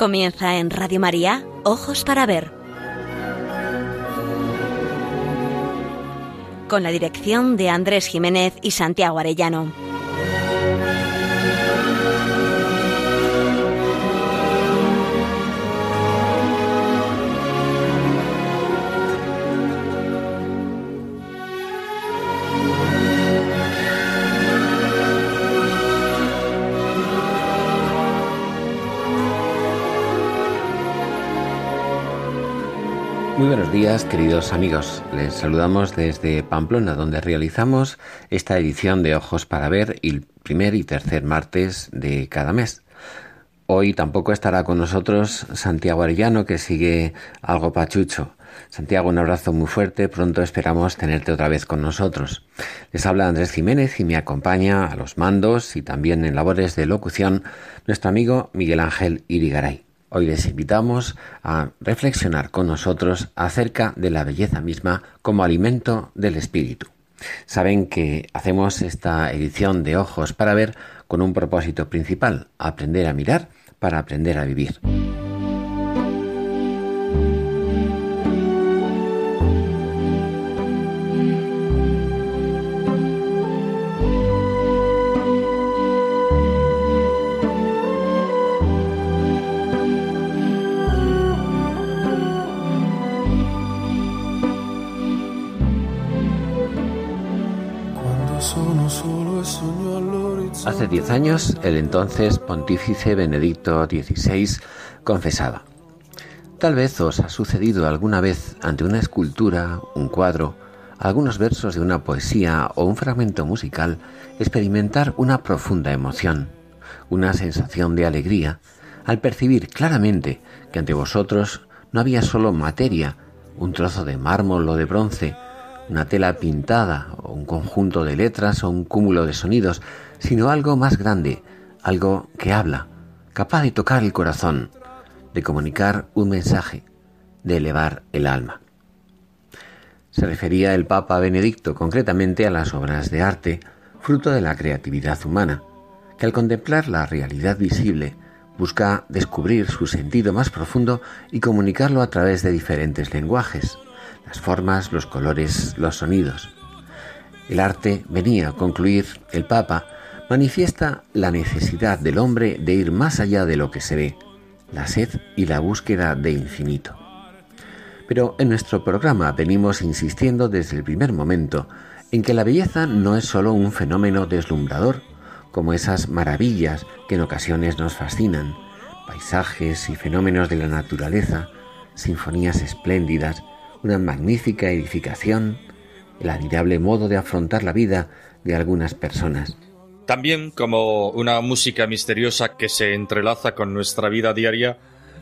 Comienza en Radio María, Ojos para Ver. Con la dirección de Andrés Jiménez y Santiago Arellano. Días, queridos amigos. Les saludamos desde Pamplona, donde realizamos esta edición de Ojos para Ver el primer y tercer martes de cada mes. Hoy tampoco estará con nosotros Santiago Arellano, que sigue algo pachucho. Santiago, un abrazo muy fuerte. Pronto esperamos tenerte otra vez con nosotros. Les habla Andrés Jiménez y me acompaña a los mandos y también en labores de locución nuestro amigo Miguel Ángel Irigaray. Hoy les invitamos a reflexionar con nosotros acerca de la belleza misma como alimento del espíritu. Saben que hacemos esta edición de Ojos para ver con un propósito principal, aprender a mirar para aprender a vivir. Hace diez años, el entonces pontífice Benedicto XVI confesaba, Tal vez os ha sucedido alguna vez ante una escultura, un cuadro, algunos versos de una poesía o un fragmento musical experimentar una profunda emoción, una sensación de alegría, al percibir claramente que ante vosotros no había solo materia, un trozo de mármol o de bronce, una tela pintada o un conjunto de letras o un cúmulo de sonidos, sino algo más grande, algo que habla, capaz de tocar el corazón, de comunicar un mensaje, de elevar el alma. Se refería el Papa Benedicto concretamente a las obras de arte, fruto de la creatividad humana, que al contemplar la realidad visible busca descubrir su sentido más profundo y comunicarlo a través de diferentes lenguajes, las formas, los colores, los sonidos. El arte, venía a concluir el Papa, manifiesta la necesidad del hombre de ir más allá de lo que se ve, la sed y la búsqueda de infinito. Pero en nuestro programa venimos insistiendo desde el primer momento en que la belleza no es sólo un fenómeno deslumbrador, como esas maravillas que en ocasiones nos fascinan, paisajes y fenómenos de la naturaleza, sinfonías espléndidas, una magnífica edificación, el admirable modo de afrontar la vida de algunas personas. También como una música misteriosa que se entrelaza con nuestra vida diaria,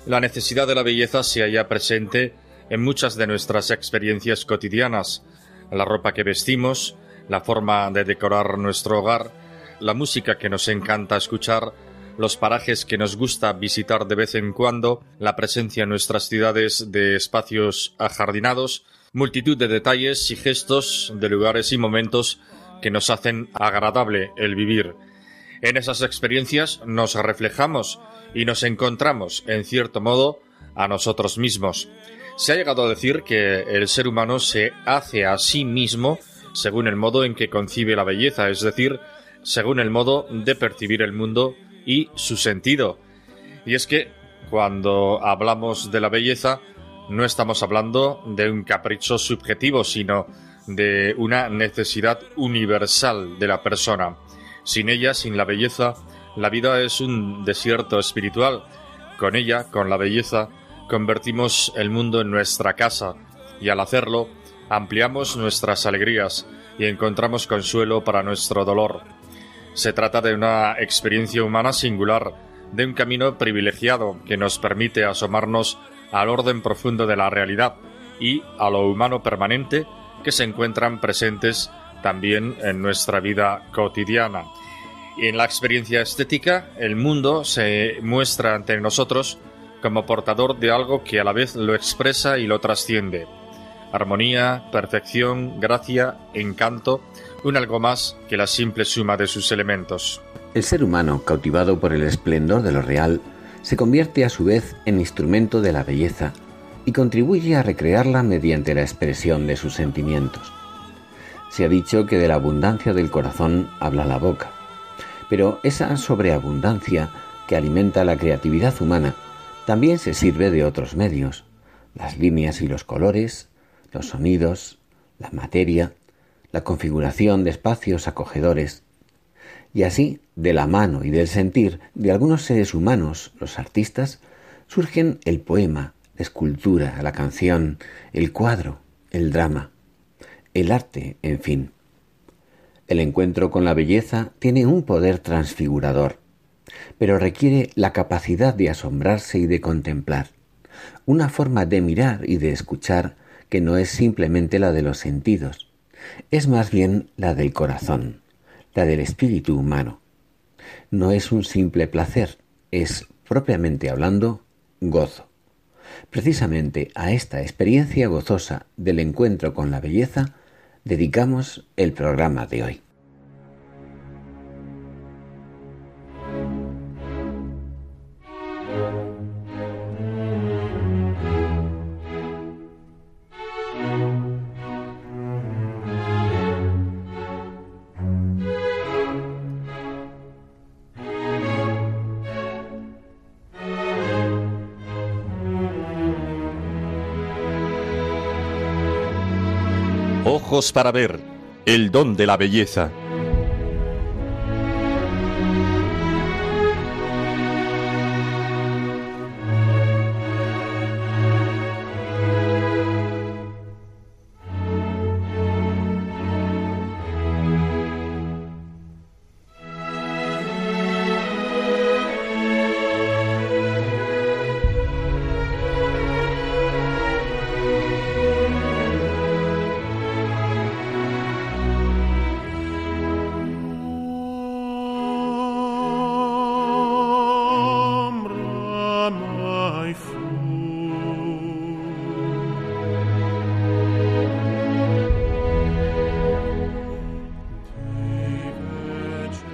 la necesidad de la belleza se halla presente en muchas de nuestras experiencias cotidianas, la ropa que vestimos, la forma de decorar nuestro hogar, la música que nos encanta escuchar, los parajes que nos gusta visitar de vez en cuando, la presencia en nuestras ciudades de espacios ajardinados, multitud de detalles y gestos de lugares y momentos que nos hacen agradable el vivir. En esas experiencias nos reflejamos y nos encontramos, en cierto modo, a nosotros mismos. Se ha llegado a decir que el ser humano se hace a sí mismo según el modo en que concibe la belleza, es decir, según el modo de percibir el mundo y su sentido. Y es que cuando hablamos de la belleza, no estamos hablando de un capricho subjetivo, sino de una necesidad universal de la persona. Sin ella, sin la belleza, la vida es un desierto espiritual. Con ella, con la belleza, convertimos el mundo en nuestra casa y al hacerlo ampliamos nuestras alegrías y encontramos consuelo para nuestro dolor. Se trata de una experiencia humana singular, de un camino privilegiado que nos permite asomarnos al orden profundo de la realidad y a lo humano permanente que se encuentran presentes también en nuestra vida cotidiana. En la experiencia estética, el mundo se muestra ante nosotros como portador de algo que a la vez lo expresa y lo trasciende. Armonía, perfección, gracia, encanto, un algo más que la simple suma de sus elementos. El ser humano, cautivado por el esplendor de lo real, se convierte a su vez en instrumento de la belleza y contribuye a recrearla mediante la expresión de sus sentimientos. Se ha dicho que de la abundancia del corazón habla la boca, pero esa sobreabundancia que alimenta la creatividad humana también se sirve de otros medios, las líneas y los colores, los sonidos, la materia, la configuración de espacios acogedores, y así, de la mano y del sentir de algunos seres humanos, los artistas, surgen el poema, escultura, la canción, el cuadro, el drama, el arte, en fin. El encuentro con la belleza tiene un poder transfigurador, pero requiere la capacidad de asombrarse y de contemplar, una forma de mirar y de escuchar que no es simplemente la de los sentidos, es más bien la del corazón, la del espíritu humano. No es un simple placer, es, propiamente hablando, gozo. Precisamente a esta experiencia gozosa del encuentro con la belleza dedicamos el programa de hoy. Para ver, el don de la belleza.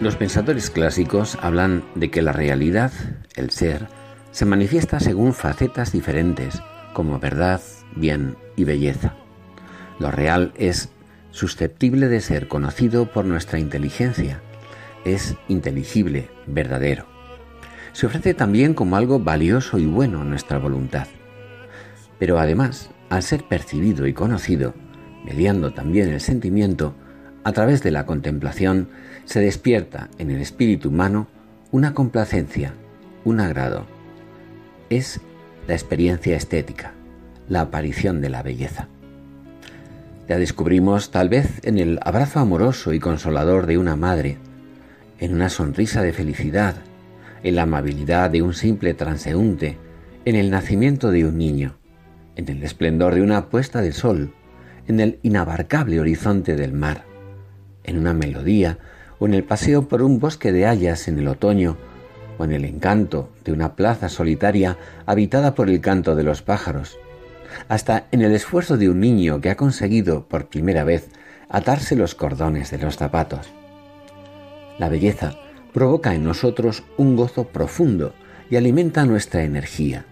Los pensadores clásicos hablan de que la realidad, el ser, se manifiesta según facetas diferentes, como verdad, bien y belleza. Lo real es susceptible de ser conocido por nuestra inteligencia, es inteligible, verdadero. Se ofrece también como algo valioso y bueno en nuestra voluntad. Pero además, al ser percibido y conocido, mediando también el sentimiento, a través de la contemplación se despierta en el espíritu humano una complacencia, un agrado. Es la experiencia estética, la aparición de la belleza. La descubrimos tal vez en el abrazo amoroso y consolador de una madre, en una sonrisa de felicidad, en la amabilidad de un simple transeúnte, en el nacimiento de un niño, en el esplendor de una puesta de sol, en el inabarcable horizonte del mar en una melodía, o en el paseo por un bosque de hayas en el otoño, o en el encanto de una plaza solitaria habitada por el canto de los pájaros, hasta en el esfuerzo de un niño que ha conseguido por primera vez atarse los cordones de los zapatos. La belleza provoca en nosotros un gozo profundo y alimenta nuestra energía.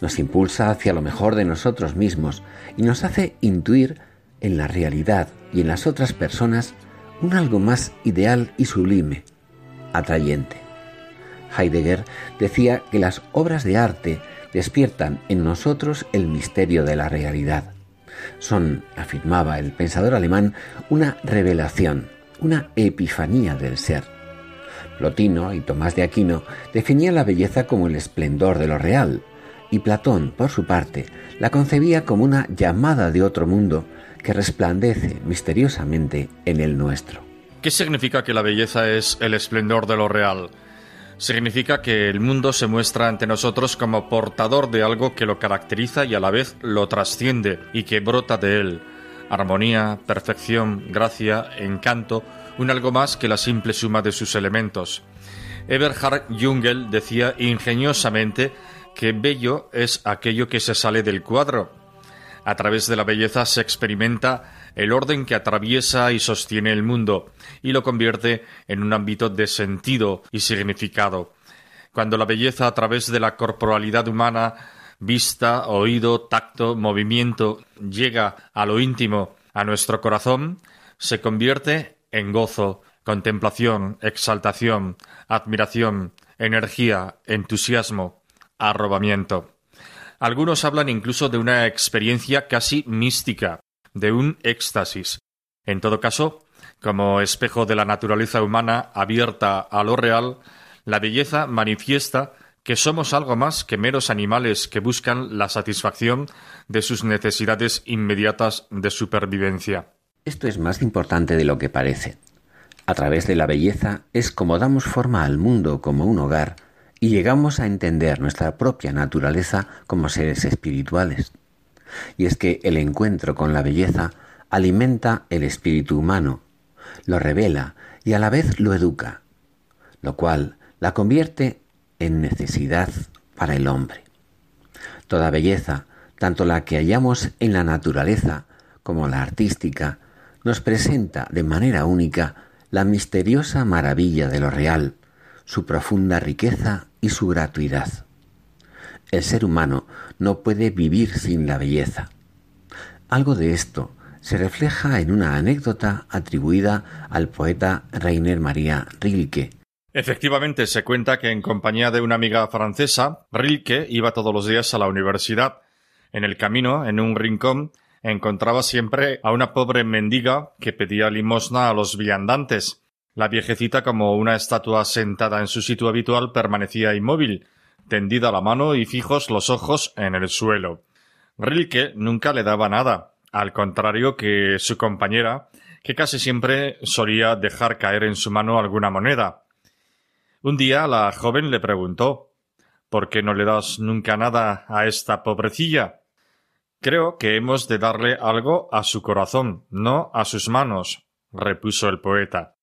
Nos impulsa hacia lo mejor de nosotros mismos y nos hace intuir en la realidad y en las otras personas un algo más ideal y sublime, atrayente. Heidegger decía que las obras de arte despiertan en nosotros el misterio de la realidad. Son, afirmaba el pensador alemán, una revelación, una epifanía del ser. Plotino y Tomás de Aquino definían la belleza como el esplendor de lo real, y Platón, por su parte, la concebía como una llamada de otro mundo que resplandece misteriosamente en el nuestro. ¿Qué significa que la belleza es el esplendor de lo real? Significa que el mundo se muestra ante nosotros como portador de algo que lo caracteriza y a la vez lo trasciende y que brota de él. Armonía, perfección, gracia, encanto, un algo más que la simple suma de sus elementos. Eberhard Jungel decía ingeniosamente que bello es aquello que se sale del cuadro, a través de la belleza se experimenta el orden que atraviesa y sostiene el mundo y lo convierte en un ámbito de sentido y significado. cuando la belleza a través de la corporalidad humana, vista, oído, tacto, movimiento, llega a lo íntimo, a nuestro corazón, se convierte en gozo, contemplación, exaltación, admiración, energía, entusiasmo, arrobamiento. Algunos hablan incluso de una experiencia casi mística, de un éxtasis. En todo caso, como espejo de la naturaleza humana abierta a lo real, la belleza manifiesta que somos algo más que meros animales que buscan la satisfacción de sus necesidades inmediatas de supervivencia. Esto es más importante de lo que parece. A través de la belleza es como damos forma al mundo como un hogar y llegamos a entender nuestra propia naturaleza como seres espirituales. Y es que el encuentro con la belleza alimenta el espíritu humano, lo revela y a la vez lo educa, lo cual la convierte en necesidad para el hombre. Toda belleza, tanto la que hallamos en la naturaleza como la artística, nos presenta de manera única la misteriosa maravilla de lo real, su profunda riqueza y su gratuidad. El ser humano no puede vivir sin la belleza. Algo de esto se refleja en una anécdota atribuida al poeta Rainer Maria Rilke. Efectivamente, se cuenta que en compañía de una amiga francesa, Rilke iba todos los días a la universidad. En el camino, en un rincón, encontraba siempre a una pobre mendiga que pedía limosna a los viandantes. La viejecita, como una estatua sentada en su sitio habitual, permanecía inmóvil, tendida la mano y fijos los ojos en el suelo. Rilke nunca le daba nada, al contrario que su compañera, que casi siempre solía dejar caer en su mano alguna moneda. Un día la joven le preguntó ¿Por qué no le das nunca nada a esta pobrecilla? Creo que hemos de darle algo a su corazón, no a sus manos, repuso el poeta.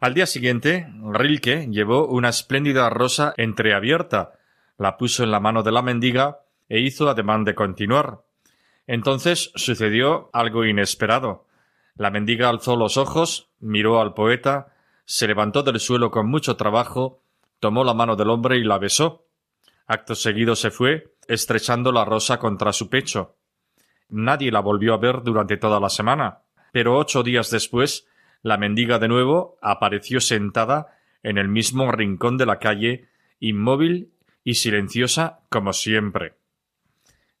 Al día siguiente, Rilke llevó una espléndida rosa entreabierta, la puso en la mano de la mendiga e hizo ademán de continuar. Entonces sucedió algo inesperado. La mendiga alzó los ojos, miró al poeta, se levantó del suelo con mucho trabajo, tomó la mano del hombre y la besó. Acto seguido se fue, estrechando la rosa contra su pecho. Nadie la volvió a ver durante toda la semana, pero ocho días después la mendiga de nuevo apareció sentada en el mismo rincón de la calle, inmóvil y silenciosa como siempre.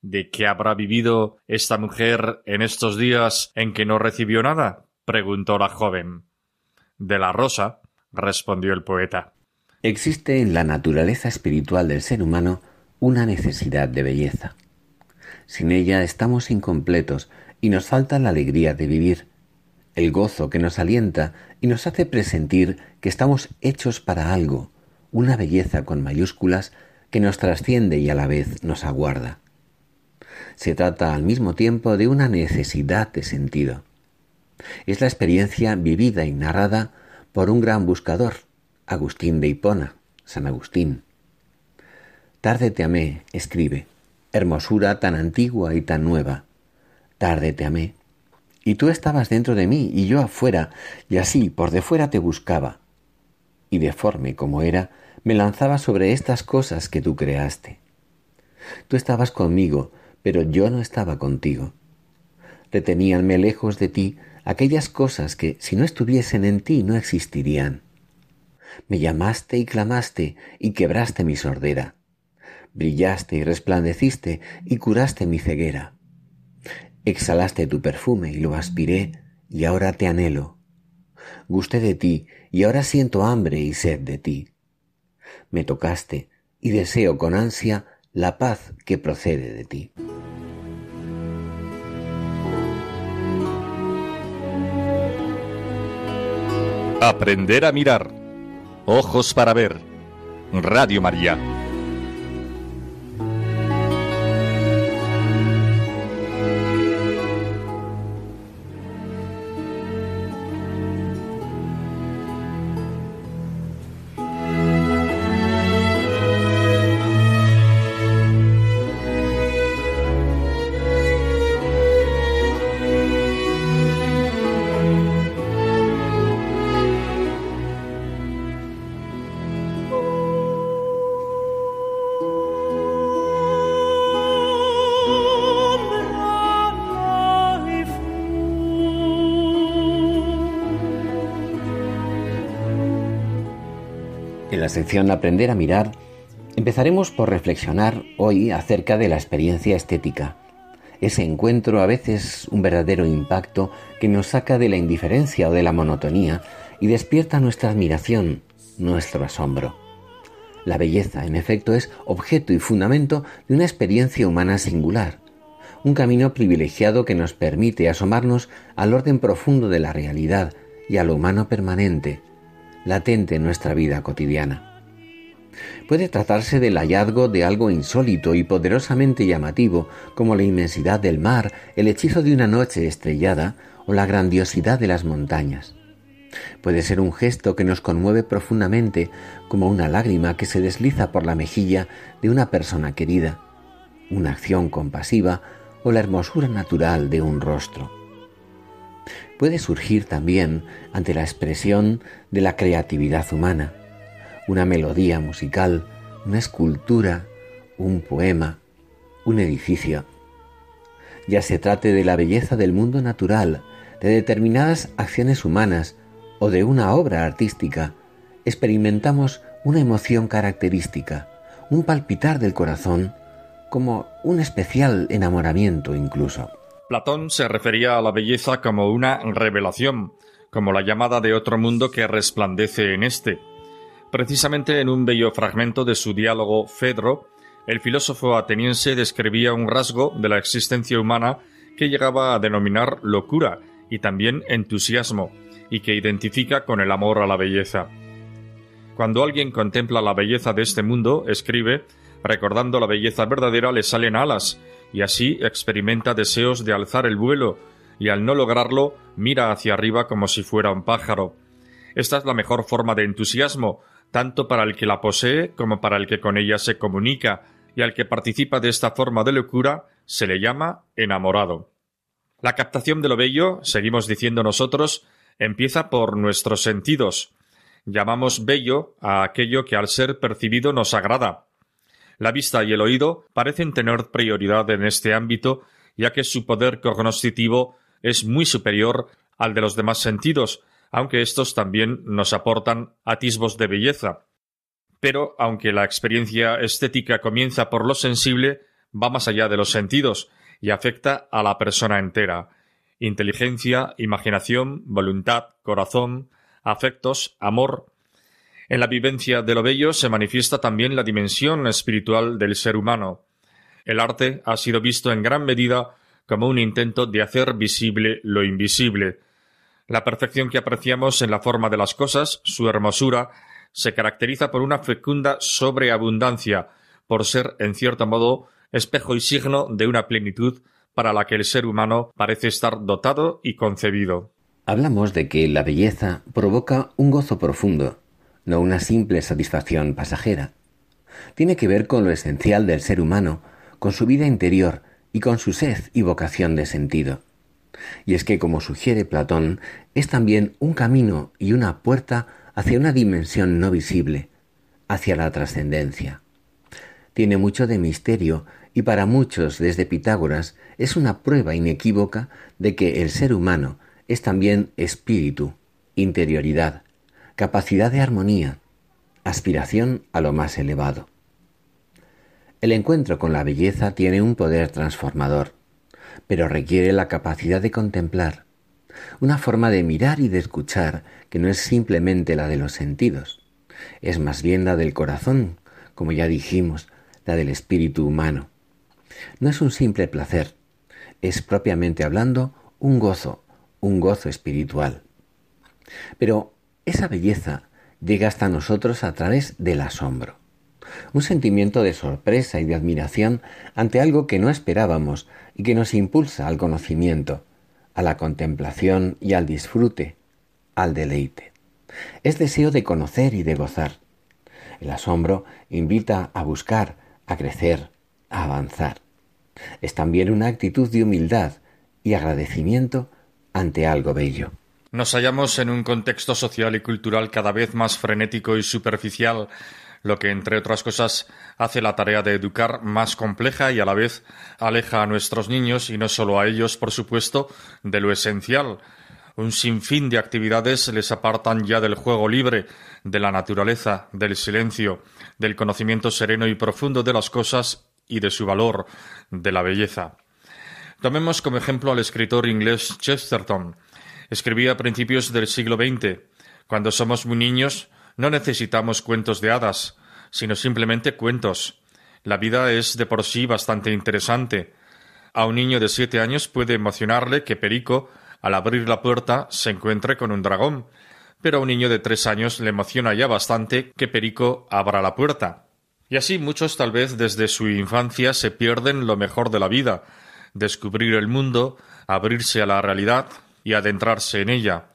¿De qué habrá vivido esta mujer en estos días en que no recibió nada? preguntó la joven. De la rosa, respondió el poeta. Existe en la naturaleza espiritual del ser humano una necesidad de belleza. Sin ella estamos incompletos y nos falta la alegría de vivir, el gozo que nos alienta y nos hace presentir que estamos hechos para algo, una belleza con mayúsculas que nos trasciende y a la vez nos aguarda. Se trata al mismo tiempo de una necesidad de sentido. Es la experiencia vivida y narrada por un gran buscador, Agustín de Hipona, San Agustín. Tarde te amé, escribe, hermosura tan antigua y tan nueva. Tarde te amé. Y tú estabas dentro de mí y yo afuera, y así por de fuera te buscaba. Y deforme como era, me lanzaba sobre estas cosas que tú creaste. Tú estabas conmigo, pero yo no estaba contigo. Reteníanme lejos de ti aquellas cosas que, si no estuviesen en ti, no existirían. Me llamaste y clamaste y quebraste mi sordera. Brillaste y resplandeciste y curaste mi ceguera. Exhalaste tu perfume y lo aspiré y ahora te anhelo. Gusté de ti y ahora siento hambre y sed de ti. Me tocaste y deseo con ansia la paz que procede de ti. Aprender a mirar Ojos para ver. Radio María. Sección Aprender a mirar, empezaremos por reflexionar hoy acerca de la experiencia estética. Ese encuentro a veces un verdadero impacto que nos saca de la indiferencia o de la monotonía y despierta nuestra admiración, nuestro asombro. La belleza, en efecto, es objeto y fundamento de una experiencia humana singular, un camino privilegiado que nos permite asomarnos al orden profundo de la realidad y a lo humano permanente, latente en nuestra vida cotidiana. Puede tratarse del hallazgo de algo insólito y poderosamente llamativo, como la inmensidad del mar, el hechizo de una noche estrellada o la grandiosidad de las montañas. Puede ser un gesto que nos conmueve profundamente, como una lágrima que se desliza por la mejilla de una persona querida, una acción compasiva o la hermosura natural de un rostro. Puede surgir también ante la expresión de la creatividad humana, una melodía musical, una escultura, un poema, un edificio. Ya se trate de la belleza del mundo natural, de determinadas acciones humanas o de una obra artística, experimentamos una emoción característica, un palpitar del corazón como un especial enamoramiento incluso. Platón se refería a la belleza como una revelación, como la llamada de otro mundo que resplandece en éste. Precisamente en un bello fragmento de su diálogo Fedro, el filósofo ateniense describía un rasgo de la existencia humana que llegaba a denominar locura y también entusiasmo, y que identifica con el amor a la belleza. Cuando alguien contempla la belleza de este mundo, escribe, Recordando la belleza verdadera le salen alas, y así experimenta deseos de alzar el vuelo, y al no lograrlo mira hacia arriba como si fuera un pájaro. Esta es la mejor forma de entusiasmo, tanto para el que la posee como para el que con ella se comunica, y al que participa de esta forma de locura se le llama enamorado. La captación de lo bello, seguimos diciendo nosotros, empieza por nuestros sentidos. Llamamos bello a aquello que al ser percibido nos agrada, la vista y el oído parecen tener prioridad en este ámbito, ya que su poder cognoscitivo es muy superior al de los demás sentidos, aunque estos también nos aportan atisbos de belleza. Pero, aunque la experiencia estética comienza por lo sensible, va más allá de los sentidos y afecta a la persona entera. Inteligencia, imaginación, voluntad, corazón, afectos, amor, en la vivencia de lo bello se manifiesta también la dimensión espiritual del ser humano. El arte ha sido visto en gran medida como un intento de hacer visible lo invisible. La perfección que apreciamos en la forma de las cosas, su hermosura, se caracteriza por una fecunda sobreabundancia, por ser, en cierto modo, espejo y signo de una plenitud para la que el ser humano parece estar dotado y concebido. Hablamos de que la belleza provoca un gozo profundo, no una simple satisfacción pasajera. Tiene que ver con lo esencial del ser humano, con su vida interior y con su sed y vocación de sentido. Y es que, como sugiere Platón, es también un camino y una puerta hacia una dimensión no visible, hacia la trascendencia. Tiene mucho de misterio y para muchos desde Pitágoras es una prueba inequívoca de que el ser humano es también espíritu, interioridad, capacidad de armonía, aspiración a lo más elevado. El encuentro con la belleza tiene un poder transformador, pero requiere la capacidad de contemplar, una forma de mirar y de escuchar que no es simplemente la de los sentidos, es más bien la del corazón, como ya dijimos, la del espíritu humano. No es un simple placer, es propiamente hablando un gozo, un gozo espiritual. Pero esa belleza llega hasta nosotros a través del asombro, un sentimiento de sorpresa y de admiración ante algo que no esperábamos y que nos impulsa al conocimiento, a la contemplación y al disfrute, al deleite. Es deseo de conocer y de gozar. El asombro invita a buscar, a crecer, a avanzar. Es también una actitud de humildad y agradecimiento ante algo bello. Nos hallamos en un contexto social y cultural cada vez más frenético y superficial, lo que, entre otras cosas, hace la tarea de educar más compleja y a la vez aleja a nuestros niños, y no solo a ellos, por supuesto, de lo esencial. Un sinfín de actividades les apartan ya del juego libre, de la naturaleza, del silencio, del conocimiento sereno y profundo de las cosas y de su valor, de la belleza. Tomemos como ejemplo al escritor inglés Chesterton. Escribía a principios del siglo XX. Cuando somos muy niños, no necesitamos cuentos de hadas, sino simplemente cuentos. La vida es de por sí bastante interesante. A un niño de siete años puede emocionarle que Perico al abrir la puerta se encuentre con un dragón, pero a un niño de tres años le emociona ya bastante que Perico abra la puerta. Y así muchos tal vez desde su infancia se pierden lo mejor de la vida, descubrir el mundo, abrirse a la realidad y adentrarse en ella.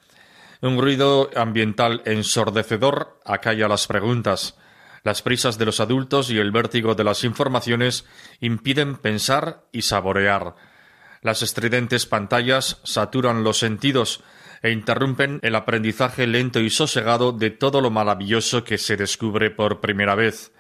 Un ruido ambiental ensordecedor acalla las preguntas. Las prisas de los adultos y el vértigo de las informaciones impiden pensar y saborear. Las estridentes pantallas saturan los sentidos e interrumpen el aprendizaje lento y sosegado de todo lo maravilloso que se descubre por primera vez.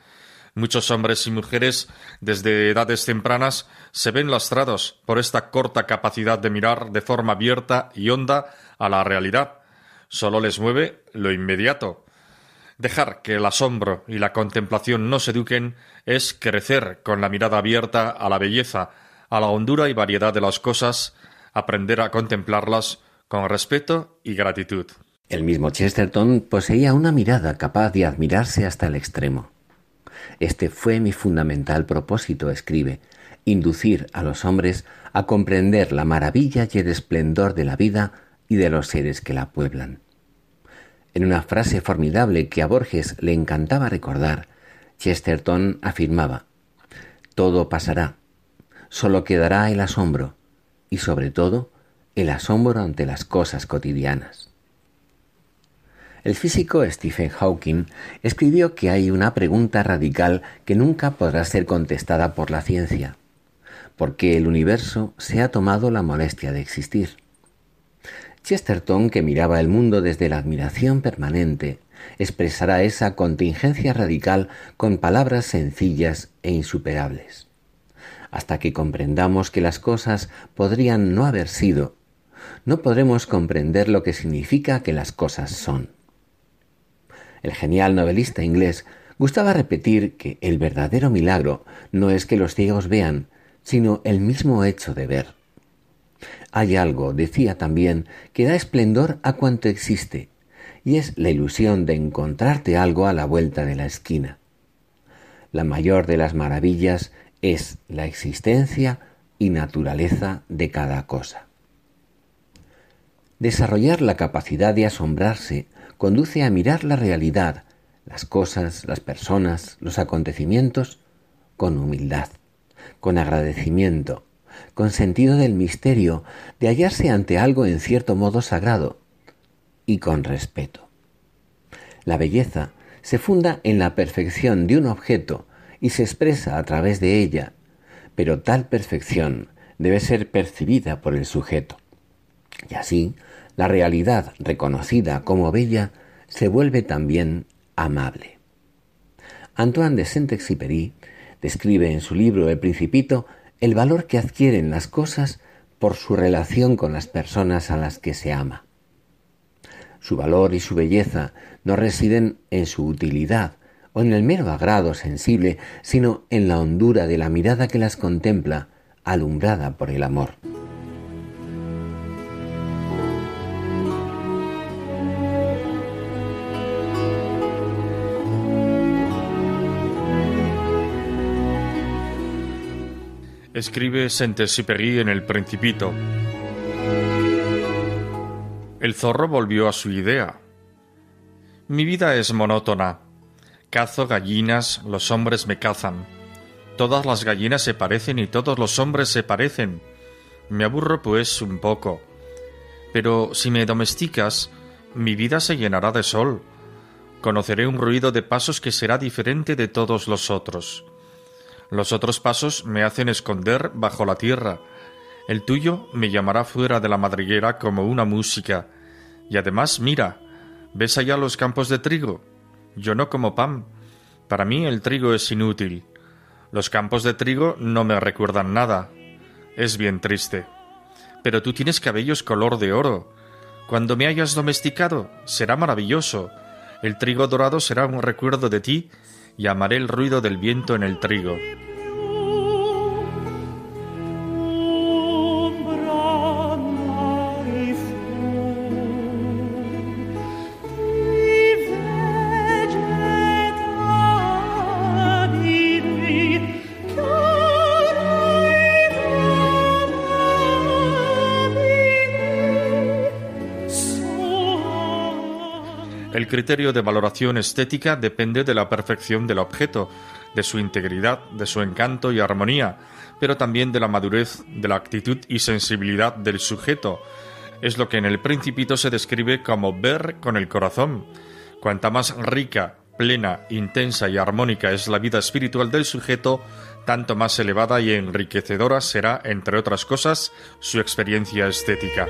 Muchos hombres y mujeres desde edades tempranas se ven lastrados por esta corta capacidad de mirar de forma abierta y honda a la realidad. Solo les mueve lo inmediato. Dejar que el asombro y la contemplación nos eduquen es crecer con la mirada abierta a la belleza, a la hondura y variedad de las cosas, aprender a contemplarlas con respeto y gratitud. El mismo Chesterton poseía una mirada capaz de admirarse hasta el extremo. Este fue mi fundamental propósito, escribe, inducir a los hombres a comprender la maravilla y el esplendor de la vida y de los seres que la pueblan. En una frase formidable que a Borges le encantaba recordar, Chesterton afirmaba Todo pasará, solo quedará el asombro, y sobre todo el asombro ante las cosas cotidianas. El físico Stephen Hawking escribió que hay una pregunta radical que nunca podrá ser contestada por la ciencia. ¿Por qué el universo se ha tomado la molestia de existir? Chesterton, que miraba el mundo desde la admiración permanente, expresará esa contingencia radical con palabras sencillas e insuperables hasta que comprendamos que las cosas podrían no haber sido, no podremos comprender lo que significa que las cosas son. El genial novelista inglés gustaba repetir que el verdadero milagro no es que los ciegos vean, sino el mismo hecho de ver. Hay algo, decía también, que da esplendor a cuanto existe, y es la ilusión de encontrarte algo a la vuelta de la esquina. La mayor de las maravillas es la existencia y naturaleza de cada cosa. Desarrollar la capacidad de asombrarse conduce a mirar la realidad, las cosas, las personas, los acontecimientos, con humildad, con agradecimiento, con sentido del misterio de hallarse ante algo en cierto modo sagrado y con respeto. La belleza se funda en la perfección de un objeto y se expresa a través de ella, pero tal perfección debe ser percibida por el sujeto. Y así, la realidad reconocida como bella se vuelve también amable. Antoine de Saint-Exupéry describe en su libro El Principito el valor que adquieren las cosas por su relación con las personas a las que se ama. Su valor y su belleza no residen en su utilidad, o en el mero agrado sensible, sino en la hondura de la mirada que las contempla, alumbrada por el amor. Escribe Saint-Exupéry en El Principito. El zorro volvió a su idea. Mi vida es monótona. Cazo gallinas, los hombres me cazan. Todas las gallinas se parecen y todos los hombres se parecen. Me aburro pues un poco. Pero si me domesticas, mi vida se llenará de sol. Conoceré un ruido de pasos que será diferente de todos los otros. Los otros pasos me hacen esconder bajo la tierra. El tuyo me llamará fuera de la madriguera como una música. Y además, mira, ¿ves allá los campos de trigo? Yo no como pan. Para mí el trigo es inútil. Los campos de trigo no me recuerdan nada. Es bien triste. Pero tú tienes cabellos color de oro. Cuando me hayas domesticado, será maravilloso. El trigo dorado será un recuerdo de ti y amaré el ruido del viento en el trigo. Criterio de valoración estética depende de la perfección del objeto, de su integridad, de su encanto y armonía, pero también de la madurez, de la actitud y sensibilidad del sujeto. Es lo que en el Principito se describe como ver con el corazón. Cuanta más rica, plena, intensa y armónica es la vida espiritual del sujeto, tanto más elevada y enriquecedora será, entre otras cosas, su experiencia estética.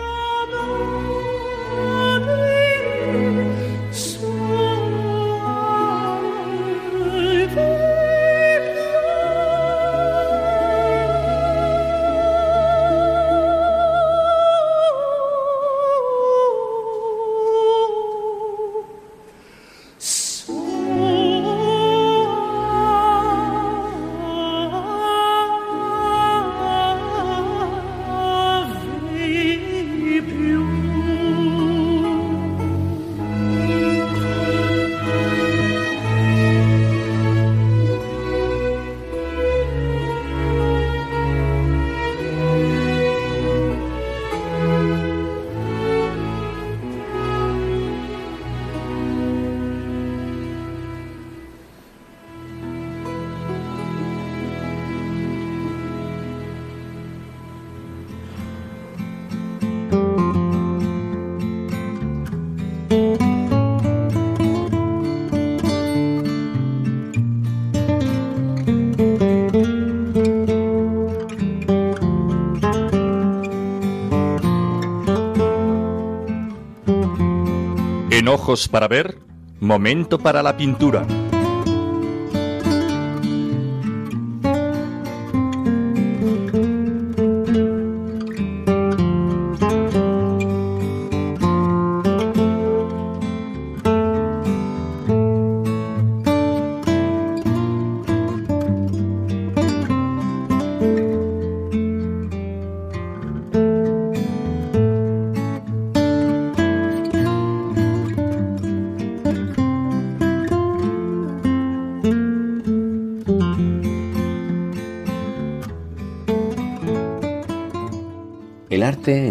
Ojos para ver, momento para la pintura.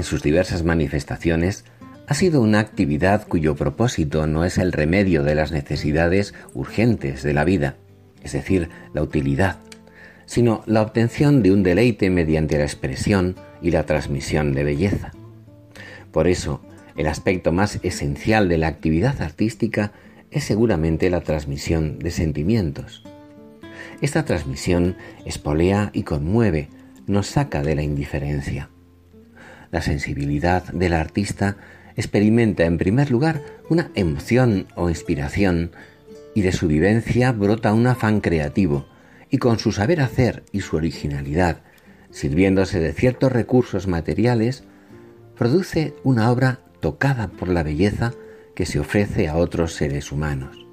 Sus diversas manifestaciones, ha sido una actividad cuyo propósito no es el remedio de las necesidades urgentes de la vida, es decir, la utilidad, sino la obtención de un deleite mediante la expresión y la transmisión de belleza. Por eso, el aspecto más esencial de la actividad artística es seguramente la transmisión de sentimientos. Esta transmisión espolea y conmueve, nos saca de la indiferencia la sensibilidad del artista experimenta en primer lugar una emoción o inspiración y de su vivencia brota un afán creativo y con su saber hacer y su originalidad, sirviéndose de ciertos recursos materiales, produce una obra tocada por la belleza que se ofrece a otros seres humanos.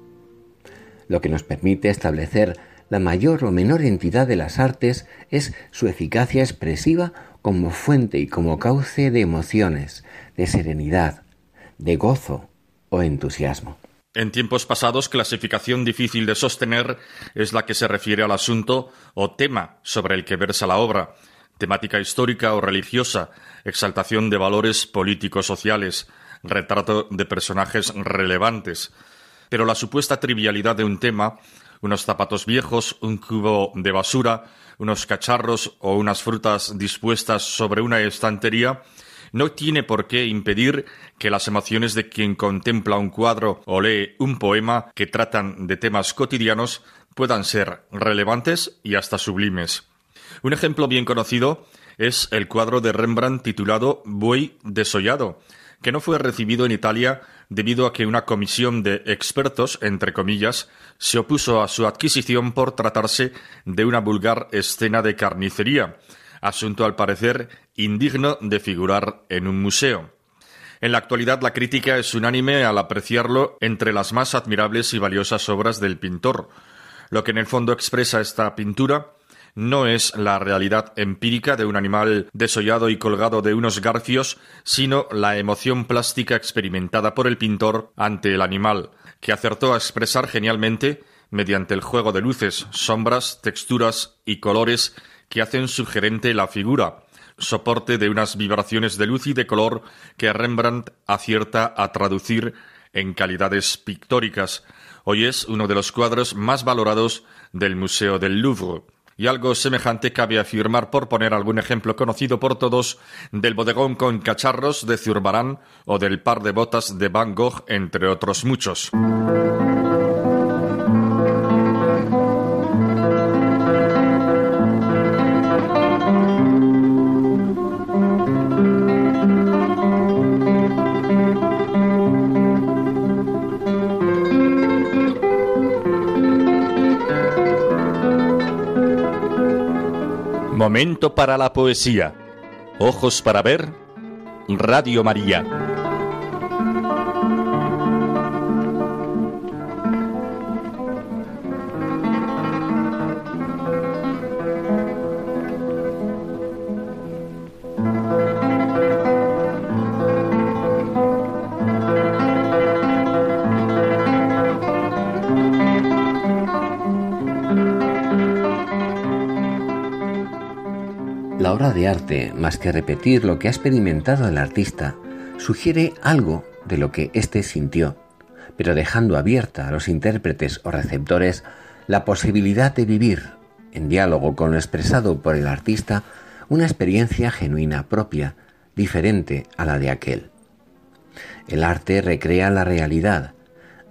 Lo que nos permite establecer la mayor o menor entidad de las artes es su eficacia expresiva como fuente y como cauce de emociones, de serenidad, de gozo o entusiasmo. En tiempos pasados, clasificación difícil de sostener es la que se refiere al asunto o tema sobre el que versa la obra, temática histórica o religiosa, exaltación de valores políticos sociales, retrato de personajes relevantes. Pero la supuesta trivialidad de un tema, unos zapatos viejos, un cubo de basura, unos cacharros o unas frutas dispuestas sobre una estantería, no tiene por qué impedir que las emociones de quien contempla un cuadro o lee un poema que tratan de temas cotidianos puedan ser relevantes y hasta sublimes. Un ejemplo bien conocido es el cuadro de Rembrandt titulado Buey desollado, que no fue recibido en Italia debido a que una comisión de expertos, entre comillas, se opuso a su adquisición por tratarse de una vulgar escena de carnicería, asunto al parecer indigno de figurar en un museo. En la actualidad la crítica es unánime al apreciarlo entre las más admirables y valiosas obras del pintor. Lo que en el fondo expresa esta pintura no es la realidad empírica de un animal desollado y colgado de unos garfios, sino la emoción plástica experimentada por el pintor ante el animal, que acertó a expresar genialmente mediante el juego de luces, sombras, texturas y colores que hacen sugerente la figura, soporte de unas vibraciones de luz y de color que Rembrandt acierta a traducir en calidades pictóricas. Hoy es uno de los cuadros más valorados del Museo del Louvre. Y algo semejante cabe afirmar por poner algún ejemplo conocido por todos del bodegón con cacharros de Zurbarán o del par de botas de Van Gogh, entre otros muchos. Momento para la poesía. Ojos para ver. Radio María. La obra de arte, más que repetir lo que ha experimentado el artista, sugiere algo de lo que éste sintió, pero dejando abierta a los intérpretes o receptores la posibilidad de vivir, en diálogo con lo expresado por el artista, una experiencia genuina propia, diferente a la de aquel. El arte recrea la realidad,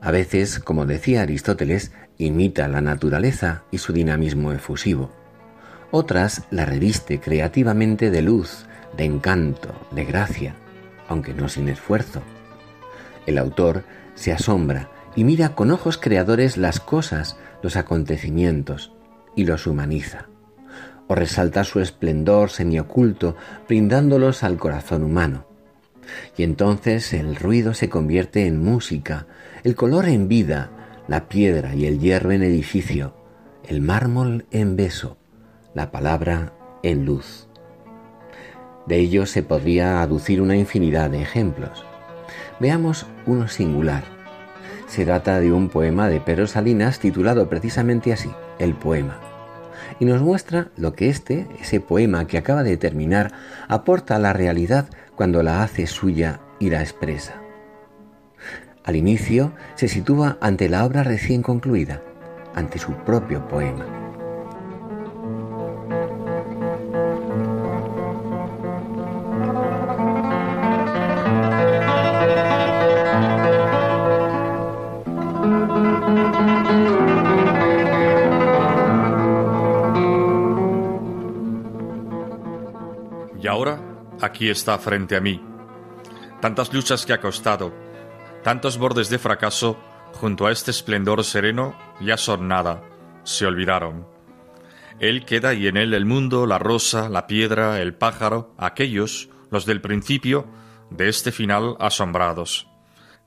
a veces, como decía Aristóteles, imita la naturaleza y su dinamismo efusivo otras la reviste creativamente de luz, de encanto, de gracia, aunque no sin esfuerzo. El autor se asombra y mira con ojos creadores las cosas, los acontecimientos, y los humaniza. O resalta su esplendor semioculto, brindándolos al corazón humano. Y entonces el ruido se convierte en música, el color en vida, la piedra y el hierro en edificio, el mármol en beso, la palabra en luz. De ello se podría aducir una infinidad de ejemplos. Veamos uno singular. Se trata de un poema de Pedro Salinas titulado precisamente así, El poema. Y nos muestra lo que este, ese poema que acaba de terminar, aporta a la realidad cuando la hace suya y la expresa. Al inicio se sitúa ante la obra recién concluida, ante su propio poema. Aquí está frente a mí. Tantas luchas que ha costado, tantos bordes de fracaso, junto a este esplendor sereno, ya son nada, se olvidaron. Él queda y en él el mundo, la rosa, la piedra, el pájaro, aquellos, los del principio, de este final asombrados,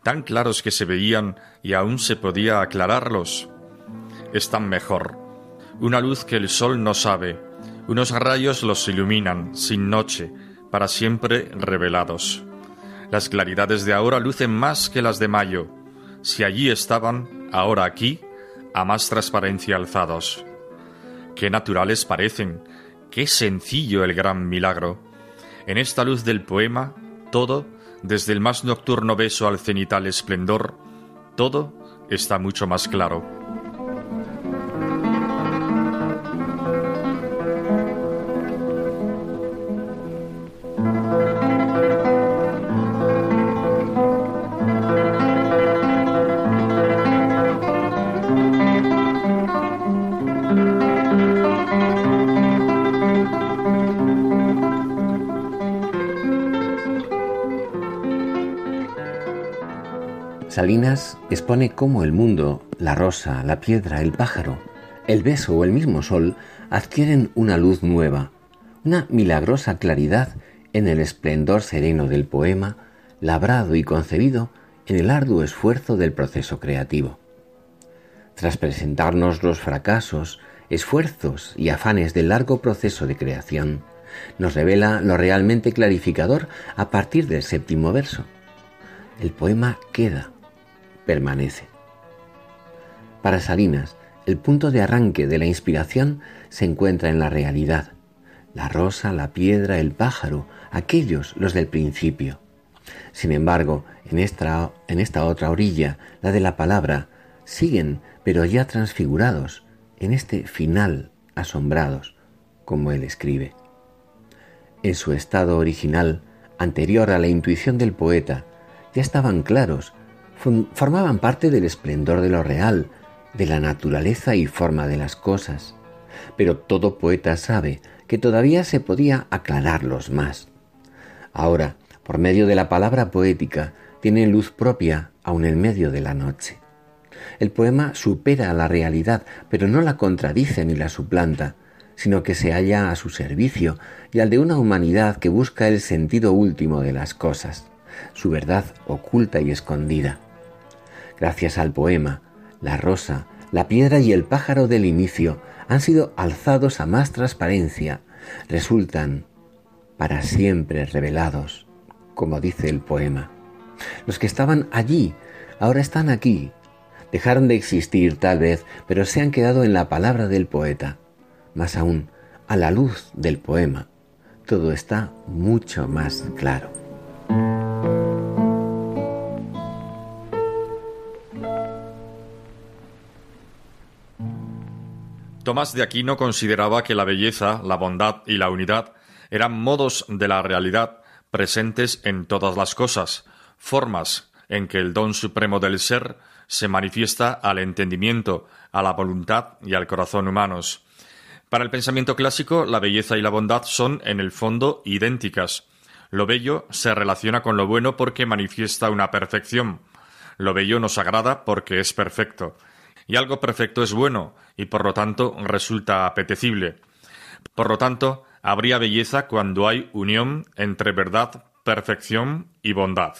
tan claros que se veían y aún se podía aclararlos. Están mejor. Una luz que el sol no sabe, unos rayos los iluminan, sin noche, para siempre revelados. Las claridades de ahora lucen más que las de mayo. Si allí estaban, ahora aquí, a más transparencia alzados. Qué naturales parecen, qué sencillo el gran milagro. En esta luz del poema, todo, desde el más nocturno beso al cenital esplendor, todo está mucho más claro. Salinas expone cómo el mundo, la rosa, la piedra, el pájaro, el beso o el mismo sol adquieren una luz nueva, una milagrosa claridad en el esplendor sereno del poema, labrado y concebido en el arduo esfuerzo del proceso creativo. Tras presentarnos los fracasos, esfuerzos y afanes del largo proceso de creación, nos revela lo realmente clarificador a partir del séptimo verso. El poema queda, permanece. Para Salinas, el punto de arranque de la inspiración se encuentra en la realidad. La rosa, la piedra, el pájaro, aquellos los del principio. Sin embargo, en esta, en esta otra orilla, la de la palabra, siguen, pero ya transfigurados, en este final asombrados, como él escribe. En su estado original, anterior a la intuición del poeta, ya estaban claros, formaban parte del esplendor de lo real, de la naturaleza y forma de las cosas. Pero todo poeta sabe que todavía se podía aclararlos más. Ahora, por medio de la palabra poética, tienen luz propia aun en medio de la noche. El poema supera a la realidad, pero no la contradice ni la suplanta, sino que se halla a su servicio y al de una humanidad que busca el sentido último de las cosas, su verdad oculta y escondida. Gracias al poema, la rosa, la piedra y el pájaro del inicio han sido alzados a más transparencia, resultan para siempre revelados, como dice el poema. Los que estaban allí ahora están aquí. Dejaron de existir tal vez, pero se han quedado en la palabra del poeta. Más aún, a la luz del poema, todo está mucho más claro. Tomás de Aquino consideraba que la belleza, la bondad y la unidad eran modos de la realidad presentes en todas las cosas, formas en que el don supremo del ser se manifiesta al entendimiento, a la voluntad y al corazón humanos. Para el pensamiento clásico, la belleza y la bondad son, en el fondo, idénticas. Lo bello se relaciona con lo bueno porque manifiesta una perfección. Lo bello nos agrada porque es perfecto y algo perfecto es bueno, y por lo tanto resulta apetecible. Por lo tanto, habría belleza cuando hay unión entre verdad, perfección y bondad.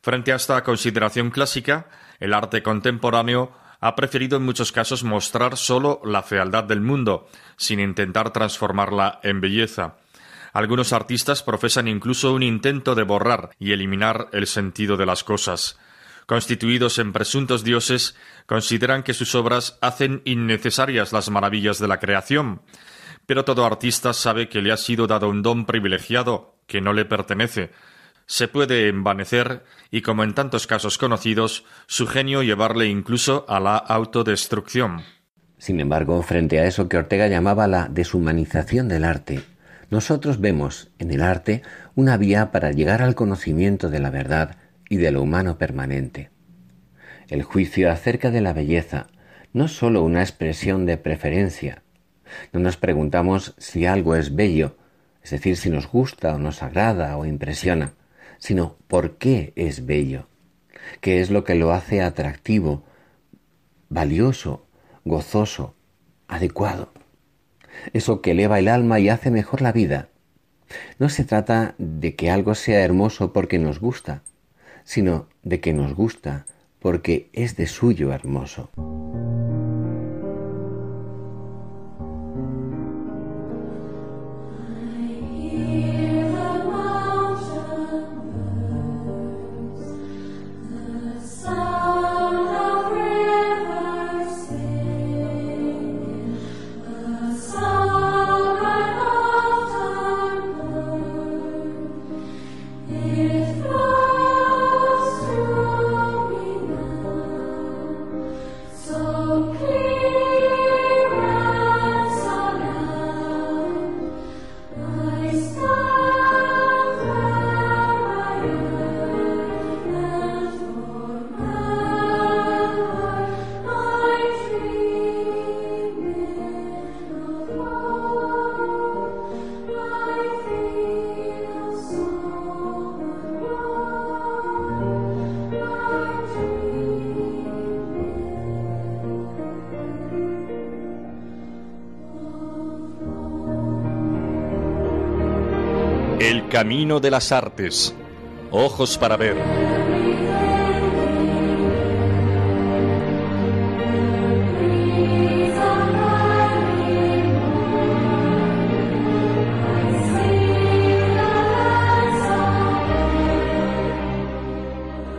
Frente a esta consideración clásica, el arte contemporáneo ha preferido en muchos casos mostrar sólo la fealdad del mundo, sin intentar transformarla en belleza. Algunos artistas profesan incluso un intento de borrar y eliminar el sentido de las cosas constituidos en presuntos dioses, consideran que sus obras hacen innecesarias las maravillas de la creación. Pero todo artista sabe que le ha sido dado un don privilegiado que no le pertenece. Se puede envanecer y, como en tantos casos conocidos, su genio llevarle incluso a la autodestrucción. Sin embargo, frente a eso que Ortega llamaba la deshumanización del arte, nosotros vemos en el arte una vía para llegar al conocimiento de la verdad y de lo humano permanente. El juicio acerca de la belleza no es sólo una expresión de preferencia. No nos preguntamos si algo es bello, es decir, si nos gusta o nos agrada o impresiona, sino por qué es bello, qué es lo que lo hace atractivo, valioso, gozoso, adecuado, eso que eleva el alma y hace mejor la vida. No se trata de que algo sea hermoso porque nos gusta, sino de que nos gusta porque es de suyo hermoso. Camino de las artes. ojos para ver.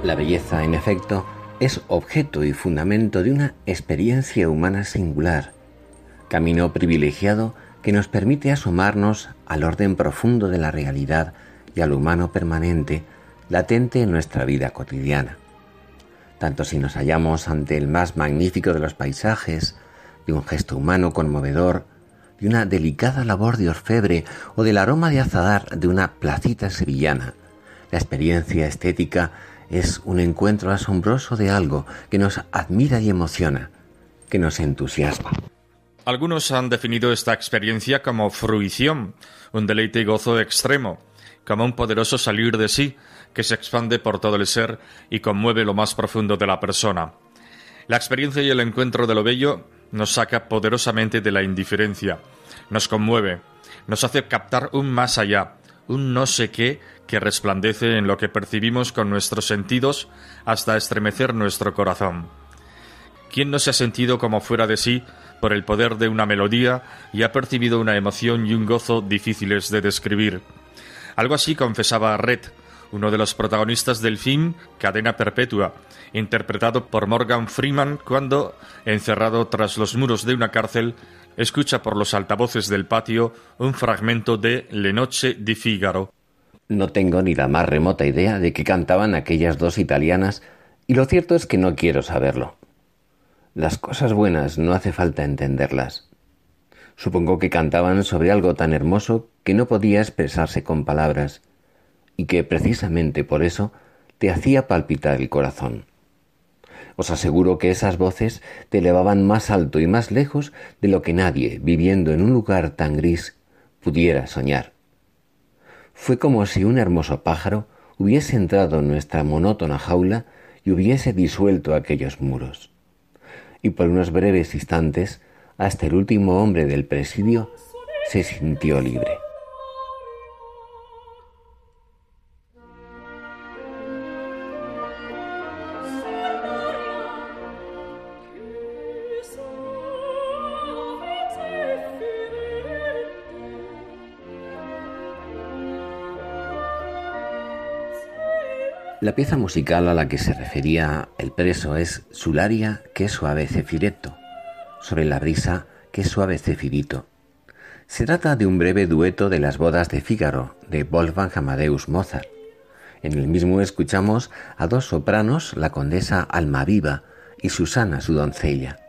La belleza, en efecto, es objeto y fundamento de una experiencia humana singular, camino privilegiado que nos permite asomarnos al orden profundo de la realidad y al humano permanente latente en nuestra vida cotidiana. Tanto si nos hallamos ante el más magnífico de los paisajes, de un gesto humano conmovedor, de una delicada labor de orfebre o del aroma de azadar de una placita sevillana, la experiencia estética es un encuentro asombroso de algo que nos admira y emociona, que nos entusiasma. Algunos han definido esta experiencia como fruición, un deleite y gozo extremo, como un poderoso salir de sí que se expande por todo el ser y conmueve lo más profundo de la persona. La experiencia y el encuentro de lo bello nos saca poderosamente de la indiferencia, nos conmueve, nos hace captar un más allá, un no sé qué que resplandece en lo que percibimos con nuestros sentidos hasta estremecer nuestro corazón. ¿Quién no se ha sentido como fuera de sí por el poder de una melodía y ha percibido una emoción y un gozo difíciles de describir? Algo así confesaba Red, uno de los protagonistas del film Cadena Perpetua, interpretado por Morgan Freeman cuando, encerrado tras los muros de una cárcel, escucha por los altavoces del patio un fragmento de Le Noche di Figaro. No tengo ni la más remota idea de qué cantaban aquellas dos italianas, y lo cierto es que no quiero saberlo. Las cosas buenas no hace falta entenderlas. Supongo que cantaban sobre algo tan hermoso que no podía expresarse con palabras, y que precisamente por eso te hacía palpitar el corazón. Os aseguro que esas voces te elevaban más alto y más lejos de lo que nadie, viviendo en un lugar tan gris, pudiera soñar. Fue como si un hermoso pájaro hubiese entrado en nuestra monótona jaula y hubiese disuelto aquellos muros. Y por unos breves instantes, hasta el último hombre del presidio se sintió libre. La pieza musical a la que se refería el preso es Sularia, que suave cefireto, sobre la brisa, que suave cefirito. Se trata de un breve dueto de las bodas de Fígaro, de Wolfgang Amadeus Mozart. En el mismo escuchamos a dos sopranos, la condesa Almaviva y Susana, su doncella.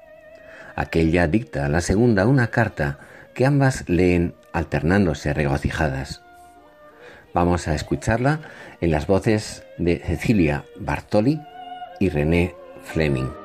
Aquella dicta a la segunda una carta que ambas leen alternándose regocijadas. Vamos a escucharla en las voces de Cecilia Bartoli y René Fleming.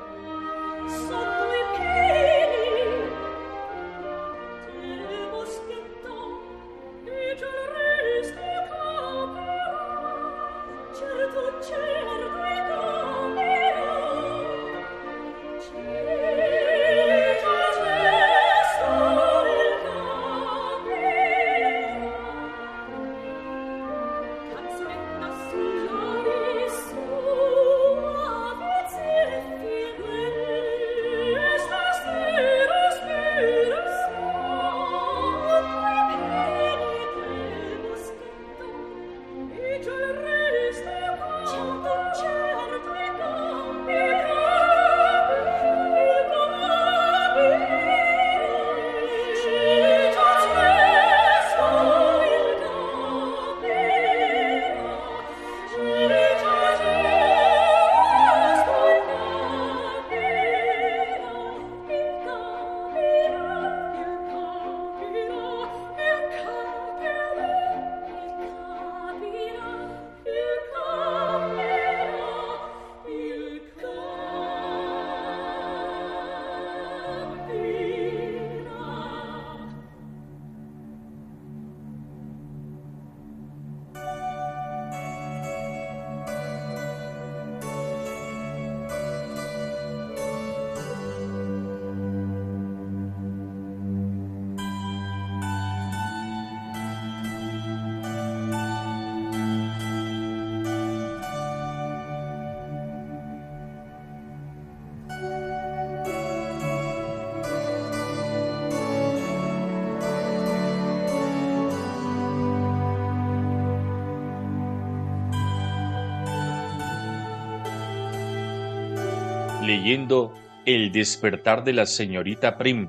Leyendo El despertar de la señorita Prim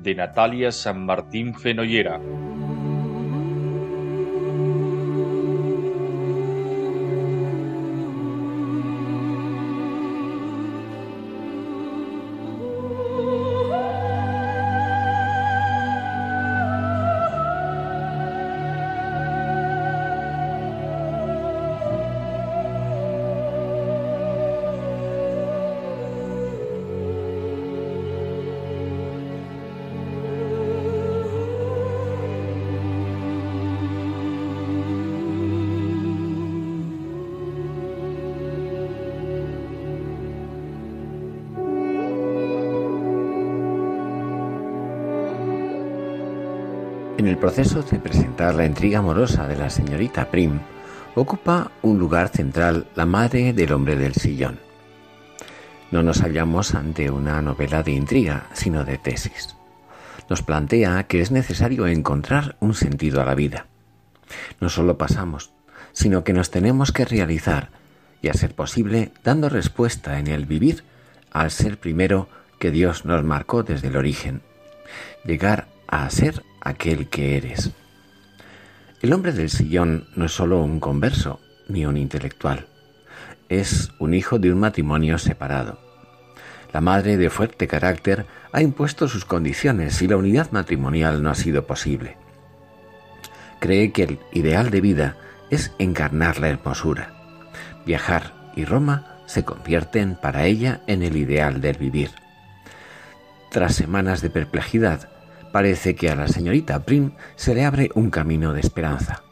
de Natalia San Martín Fenollera. En el proceso de presentar la intriga amorosa de la señorita Prim, ocupa un lugar central la madre del hombre del sillón. No nos hallamos ante una novela de intriga, sino de tesis. Nos plantea que es necesario encontrar un sentido a la vida. No solo pasamos, sino que nos tenemos que realizar y, a ser posible, dando respuesta en el vivir al ser primero que Dios nos marcó desde el origen. Llegar a ser aquel que eres. El hombre del sillón no es solo un converso ni un intelectual, es un hijo de un matrimonio separado. La madre de fuerte carácter ha impuesto sus condiciones y la unidad matrimonial no ha sido posible. Cree que el ideal de vida es encarnar la hermosura. Viajar y Roma se convierten para ella en el ideal del vivir. Tras semanas de perplejidad, Parece que a la señorita Prim se le abre un camino de esperanza.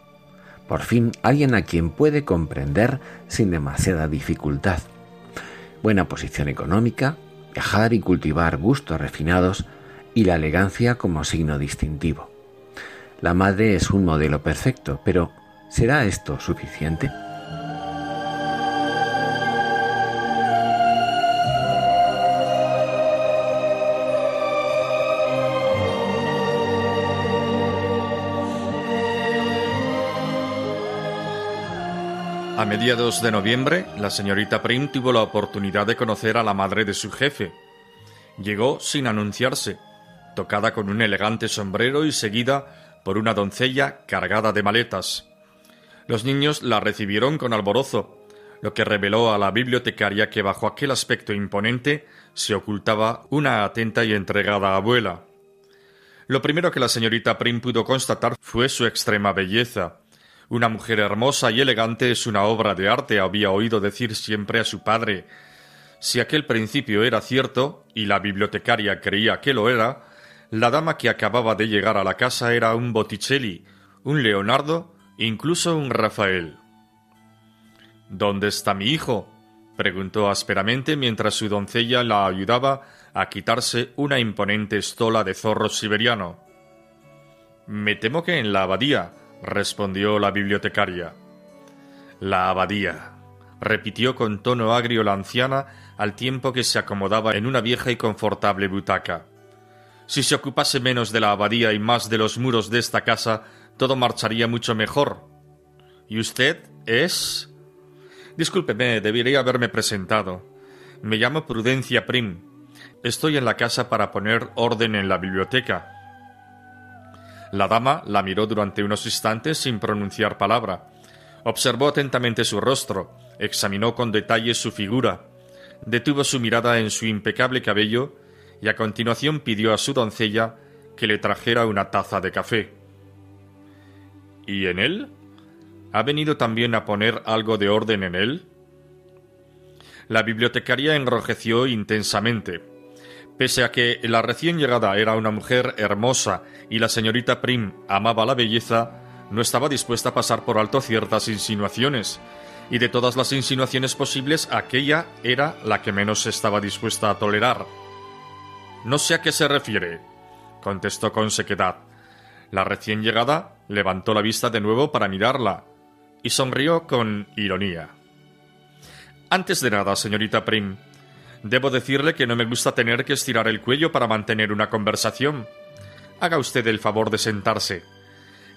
Por fin alguien a quien puede comprender sin demasiada dificultad. Buena posición económica, viajar y cultivar gustos refinados y la elegancia como signo distintivo. La madre es un modelo perfecto, pero ¿será esto suficiente? A mediados de noviembre, la señorita Prim tuvo la oportunidad de conocer a la madre de su jefe. Llegó sin anunciarse, tocada con un elegante sombrero y seguida por una doncella cargada de maletas. Los niños la recibieron con alborozo, lo que reveló a la bibliotecaria que bajo aquel aspecto imponente se ocultaba una atenta y entregada abuela. Lo primero que la señorita Prim pudo constatar fue su extrema belleza, una mujer hermosa y elegante es una obra de arte, había oído decir siempre a su padre. Si aquel principio era cierto, y la bibliotecaria creía que lo era, la dama que acababa de llegar a la casa era un Botticelli, un Leonardo, incluso un Rafael. ¿Dónde está mi hijo? preguntó ásperamente mientras su doncella la ayudaba a quitarse una imponente estola de zorro siberiano. Me temo que en la abadía, respondió la bibliotecaria. La abadía, repitió con tono agrio la anciana al tiempo que se acomodaba en una vieja y confortable butaca. Si se ocupase menos de la abadía y más de los muros de esta casa, todo marcharía mucho mejor. ¿Y usted es? Discúlpeme, debería haberme presentado. Me llamo Prudencia Prim. Estoy en la casa para poner orden en la biblioteca. La dama la miró durante unos instantes sin pronunciar palabra. Observó atentamente su rostro, examinó con detalle su figura, detuvo su mirada en su impecable cabello y a continuación pidió a su doncella que le trajera una taza de café. ¿Y en él? ¿Ha venido también a poner algo de orden en él? La bibliotecaria enrojeció intensamente. Pese a que la recién llegada era una mujer hermosa y la señorita Prim amaba la belleza, no estaba dispuesta a pasar por alto ciertas insinuaciones, y de todas las insinuaciones posibles aquella era la que menos estaba dispuesta a tolerar. No sé a qué se refiere, contestó con sequedad. La recién llegada levantó la vista de nuevo para mirarla, y sonrió con ironía. Antes de nada, señorita Prim, Debo decirle que no me gusta tener que estirar el cuello para mantener una conversación. Haga usted el favor de sentarse.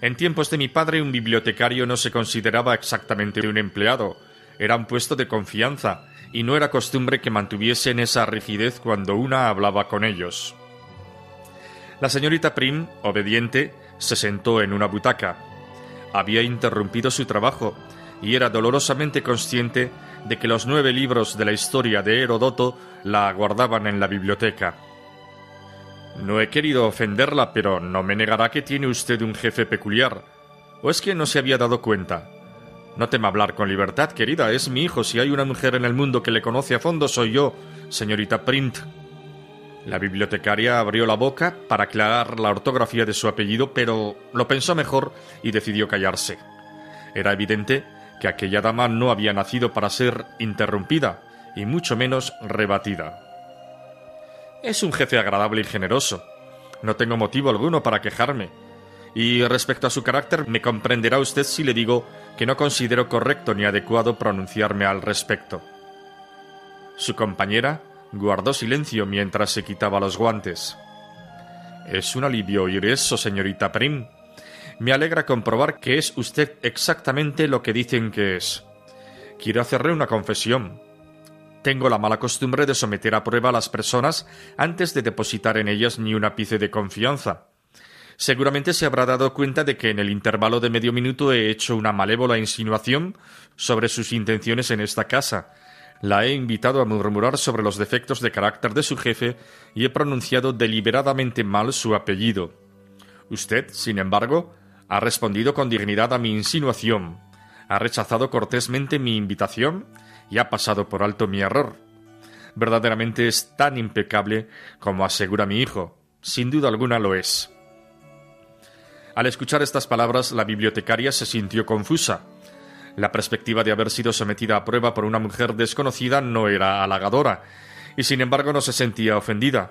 En tiempos de mi padre un bibliotecario no se consideraba exactamente un empleado, era un puesto de confianza, y no era costumbre que mantuviesen esa rigidez cuando una hablaba con ellos. La señorita Prim, obediente, se sentó en una butaca. Había interrumpido su trabajo y era dolorosamente consciente de que los nueve libros de la historia de Herodoto la aguardaban en la biblioteca. No he querido ofenderla, pero no me negará que tiene usted un jefe peculiar. ¿O es que no se había dado cuenta? No tema hablar con libertad, querida. Es mi hijo. Si hay una mujer en el mundo que le conoce a fondo, soy yo, señorita Print. La bibliotecaria abrió la boca para aclarar la ortografía de su apellido, pero lo pensó mejor y decidió callarse. Era evidente que aquella dama no había nacido para ser interrumpida, y mucho menos rebatida. Es un jefe agradable y generoso. No tengo motivo alguno para quejarme. Y respecto a su carácter, me comprenderá usted si le digo que no considero correcto ni adecuado pronunciarme al respecto. Su compañera guardó silencio mientras se quitaba los guantes. Es un alivio oír eso, señorita Prim. Me alegra comprobar que es usted exactamente lo que dicen que es. Quiero hacerle una confesión. Tengo la mala costumbre de someter a prueba a las personas antes de depositar en ellas ni un ápice de confianza. Seguramente se habrá dado cuenta de que en el intervalo de medio minuto he hecho una malévola insinuación sobre sus intenciones en esta casa. La he invitado a murmurar sobre los defectos de carácter de su jefe y he pronunciado deliberadamente mal su apellido. Usted, sin embargo, ha respondido con dignidad a mi insinuación, ha rechazado cortésmente mi invitación y ha pasado por alto mi error. Verdaderamente es tan impecable como asegura mi hijo. Sin duda alguna lo es. Al escuchar estas palabras, la bibliotecaria se sintió confusa. La perspectiva de haber sido sometida a prueba por una mujer desconocida no era halagadora, y sin embargo no se sentía ofendida,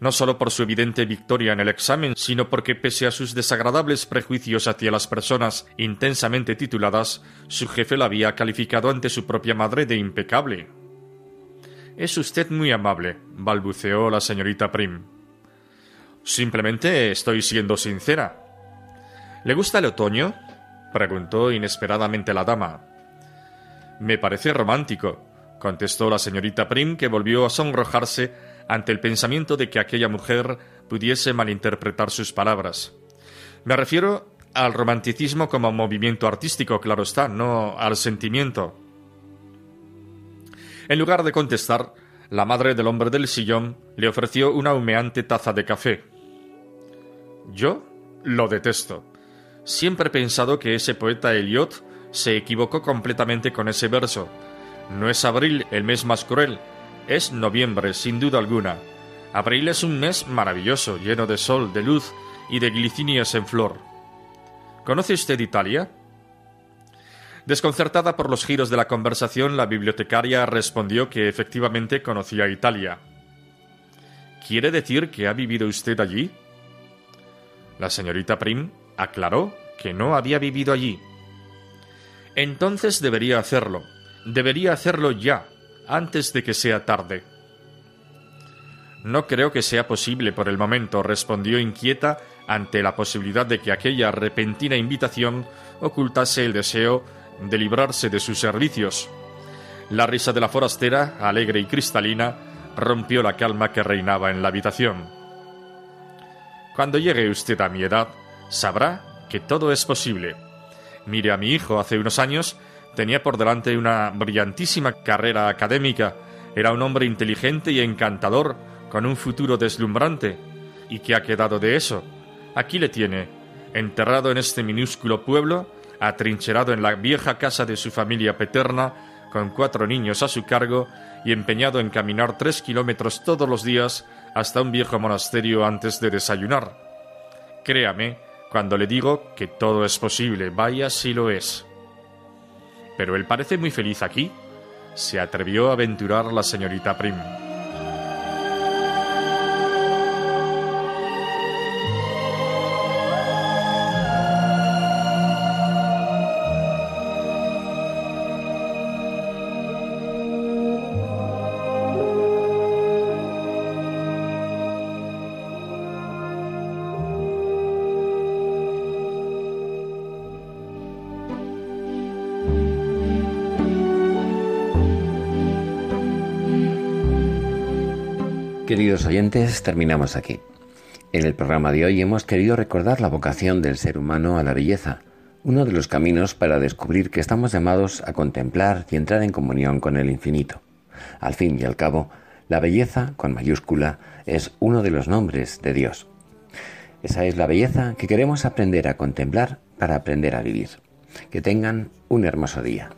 no solo por su evidente victoria en el examen, sino porque pese a sus desagradables prejuicios hacia las personas intensamente tituladas, su jefe la había calificado ante su propia madre de impecable. Es usted muy amable, balbuceó la señorita Prim. Simplemente estoy siendo sincera. ¿Le gusta el otoño? preguntó inesperadamente la dama. Me parece romántico, contestó la señorita Prim, que volvió a sonrojarse ante el pensamiento de que aquella mujer pudiese malinterpretar sus palabras. Me refiero al romanticismo como movimiento artístico, claro está, no al sentimiento. En lugar de contestar, la madre del hombre del sillón le ofreció una humeante taza de café. Yo lo detesto. Siempre he pensado que ese poeta Eliot se equivocó completamente con ese verso. No es abril el mes más cruel, es noviembre, sin duda alguna. Abril es un mes maravilloso, lleno de sol, de luz y de glicinias en flor. ¿Conoce usted Italia? Desconcertada por los giros de la conversación, la bibliotecaria respondió que efectivamente conocía Italia. ¿Quiere decir que ha vivido usted allí? La señorita Prim aclaró que no había vivido allí. Entonces debería hacerlo. Debería hacerlo ya, antes de que sea tarde. No creo que sea posible por el momento, respondió inquieta ante la posibilidad de que aquella repentina invitación ocultase el deseo de librarse de sus servicios. La risa de la forastera, alegre y cristalina, rompió la calma que reinaba en la habitación. Cuando llegue usted a mi edad, sabrá que todo es posible. Mire a mi hijo hace unos años Tenía por delante una brillantísima carrera académica, era un hombre inteligente y encantador, con un futuro deslumbrante. ¿Y qué ha quedado de eso? Aquí le tiene, enterrado en este minúsculo pueblo, atrincherado en la vieja casa de su familia paterna, con cuatro niños a su cargo y empeñado en caminar tres kilómetros todos los días hasta un viejo monasterio antes de desayunar. Créame cuando le digo que todo es posible, vaya si lo es. Pero él parece muy feliz aquí, se atrevió a aventurar la señorita Prim. Queridos oyentes, terminamos aquí. En el programa de hoy hemos querido recordar la vocación del ser humano a la belleza, uno de los caminos para descubrir que estamos llamados a contemplar y entrar en comunión con el infinito. Al fin y al cabo, la belleza, con mayúscula, es uno de los nombres de Dios. Esa es la belleza que queremos aprender a contemplar para aprender a vivir. Que tengan un hermoso día.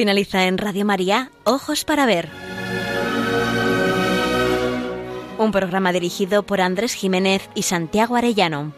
Finaliza en Radio María, Ojos para Ver. Un programa dirigido por Andrés Jiménez y Santiago Arellano.